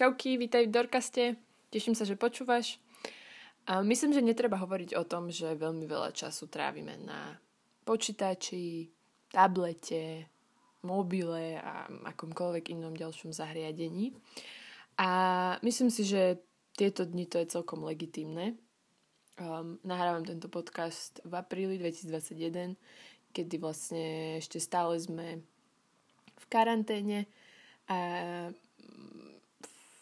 Čauky, vítaj v Dorkaste. Teším sa, že počúvaš. A myslím, že netreba hovoriť o tom, že veľmi veľa času trávime na počítači, tablete, mobile a akomkoľvek inom ďalšom zahriadení. A myslím si, že tieto dni to je celkom legitimné. Um, nahrávam tento podcast v apríli 2021, kedy vlastne ešte stále sme v karanténe a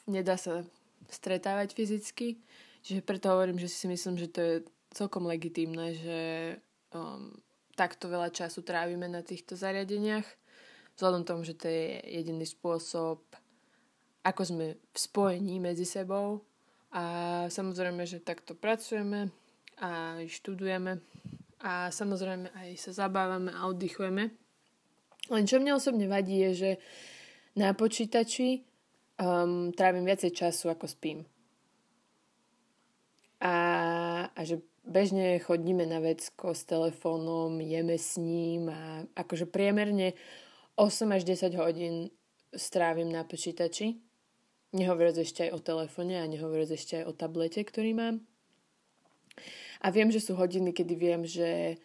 nedá sa stretávať fyzicky. Čiže preto hovorím, že si myslím, že to je celkom legitímne, že um, takto veľa času trávime na týchto zariadeniach. Vzhľadom tomu, že to je jediný spôsob, ako sme v spojení medzi sebou. A samozrejme, že takto pracujeme a študujeme a samozrejme aj sa zabávame a oddychujeme. Len čo mne osobne vadí je, že na počítači um, trávim viacej času ako spím. A, a že bežne chodíme na vecko s telefónom, jeme s ním a akože priemerne 8 až 10 hodín strávim na počítači. Nehovoriac ešte aj o telefóne a nehovoriac ešte aj o tablete, ktorý mám. A viem, že sú hodiny, kedy viem, že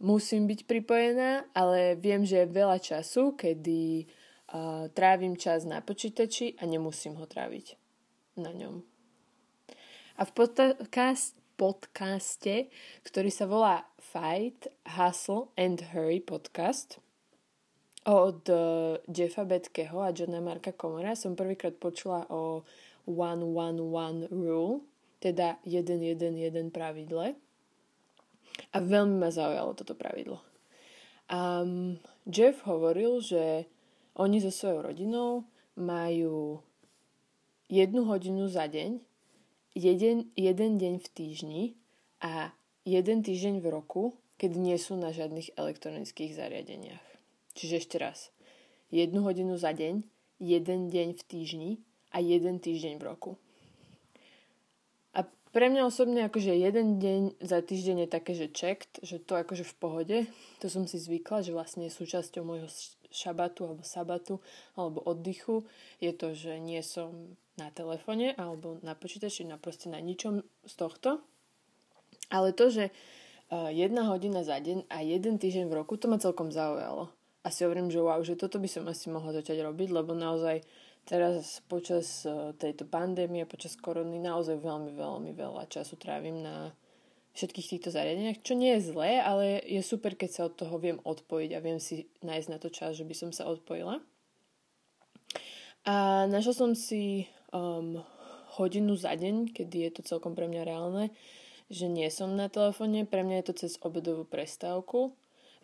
musím byť pripojená, ale viem, že je veľa času, kedy uh, trávim čas na počítači a nemusím ho tráviť na ňom. A v podcast, podcaste, ktorý sa volá Fight, Hustle and Hurry podcast od uh, Jeffa Betkeho a Johna Marka Komora som prvýkrát počula o 1-1-1 rule, teda 1-1-1 pravidle. A veľmi ma zaujalo toto pravidlo. Um, Jeff hovoril, že oni so svojou rodinou majú jednu hodinu za deň, jeden, jeden deň v týždni a jeden týždeň v roku, keď nie sú na žiadnych elektronických zariadeniach. Čiže ešte raz. Jednu hodinu za deň, jeden deň v týždni a jeden týždeň v roku. Pre mňa osobne akože jeden deň za týždeň je také, že checked, že to akože v pohode. To som si zvykla, že vlastne súčasťou môjho šabatu alebo sabatu alebo oddychu je to, že nie som na telefóne alebo na počítači, na proste na ničom z tohto. Ale to, že uh, jedna hodina za deň a jeden týždeň v roku, to ma celkom zaujalo. A si hovorím, že wow, že toto by som asi mohla začať robiť, lebo naozaj teraz počas uh, tejto pandémie, počas korony naozaj veľmi, veľmi veľa času trávim na všetkých týchto zariadeniach, čo nie je zlé, ale je super, keď sa od toho viem odpojiť a viem si nájsť na to čas, že by som sa odpojila. A našla som si um, hodinu za deň, kedy je to celkom pre mňa reálne, že nie som na telefóne, pre mňa je to cez obedovú prestávku,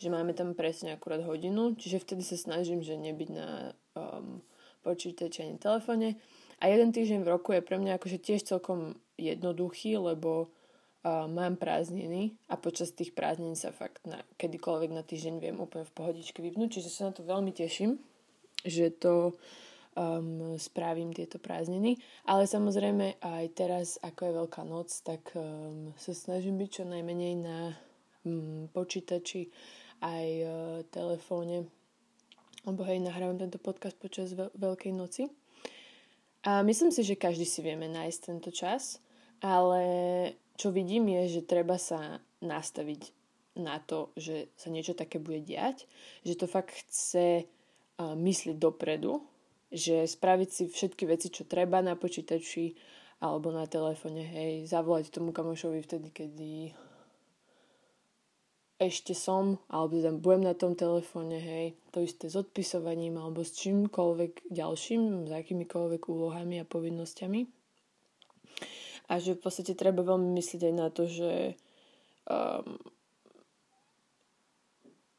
že máme tam presne akurát hodinu, čiže vtedy sa snažím, že nebyť na um, počítači ani telefóne. A jeden týždeň v roku je pre mňa akože tiež celkom jednoduchý, lebo uh, mám prázdniny a počas tých prázdnin sa fakt na, kedykoľvek na týždeň viem úplne v pohodičke vypnúť, čiže sa na to veľmi teším, že to um, spravím tieto prázdniny. Ale samozrejme aj teraz, ako je Veľká noc, tak um, sa snažím byť čo najmenej na um, počítači aj uh, telefóne, lebo hej, nahrávam tento podcast počas veľ- Veľkej noci. A myslím si, že každý si vieme nájsť tento čas, ale čo vidím je, že treba sa nastaviť na to, že sa niečo také bude diať, že to fakt chce uh, myslieť dopredu, že spraviť si všetky veci, čo treba na počítači alebo na telefóne, hej, zavolať tomu kamošovi vtedy, kedy ešte som, alebo tam budem na tom telefóne, hej, to isté s odpisovaním alebo s čímkoľvek ďalším, s akýmikoľvek úlohami a povinnosťami. A že v podstate treba veľmi myslieť aj na to, že um,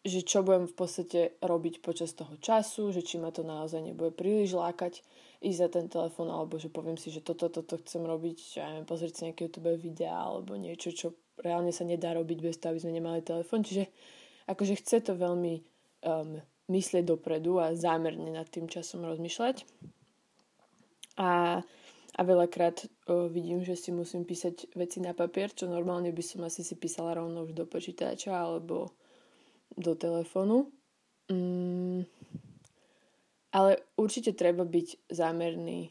že čo budem v podstate robiť počas toho času, že či ma to naozaj nebude príliš lákať ísť za ten telefón, alebo že poviem si, že toto, toto chcem robiť, že neviem, pozrieť si nejaké YouTube videá, alebo niečo, čo reálne sa nedá robiť bez toho, aby sme nemali telefón. Čiže akože chce to veľmi um, myslieť dopredu a zámerne nad tým časom rozmýšľať. A a veľakrát o, vidím, že si musím písať veci na papier, čo normálne by som asi si písala rovno už do počítača alebo do telefónu. Mm, ale určite treba byť zámerný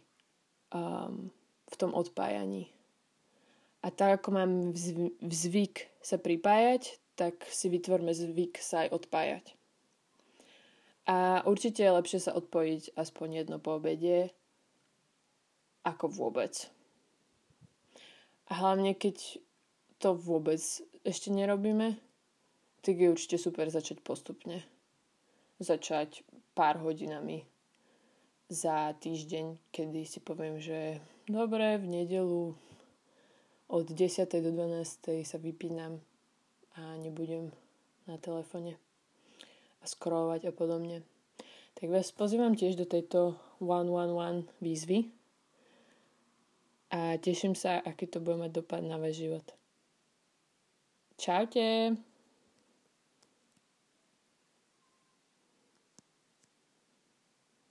um, v tom odpájaní. A tak ako mám zvyk sa pripájať, tak si vytvorme zvyk sa aj odpájať. A určite je lepšie sa odpojiť aspoň jedno po obede, ako vôbec. A hlavne, keď to vôbec ešte nerobíme, tak je určite super začať postupne. Začať pár hodinami za týždeň, kedy si poviem, že dobre, v nedelu od 10. do 12. sa vypínam a nebudem na telefóne a scrollovať a podobne. Tak vás pozývam tiež do tejto 111 výzvy a teším sa, aký to bude mať dopad na váš život. Čaute!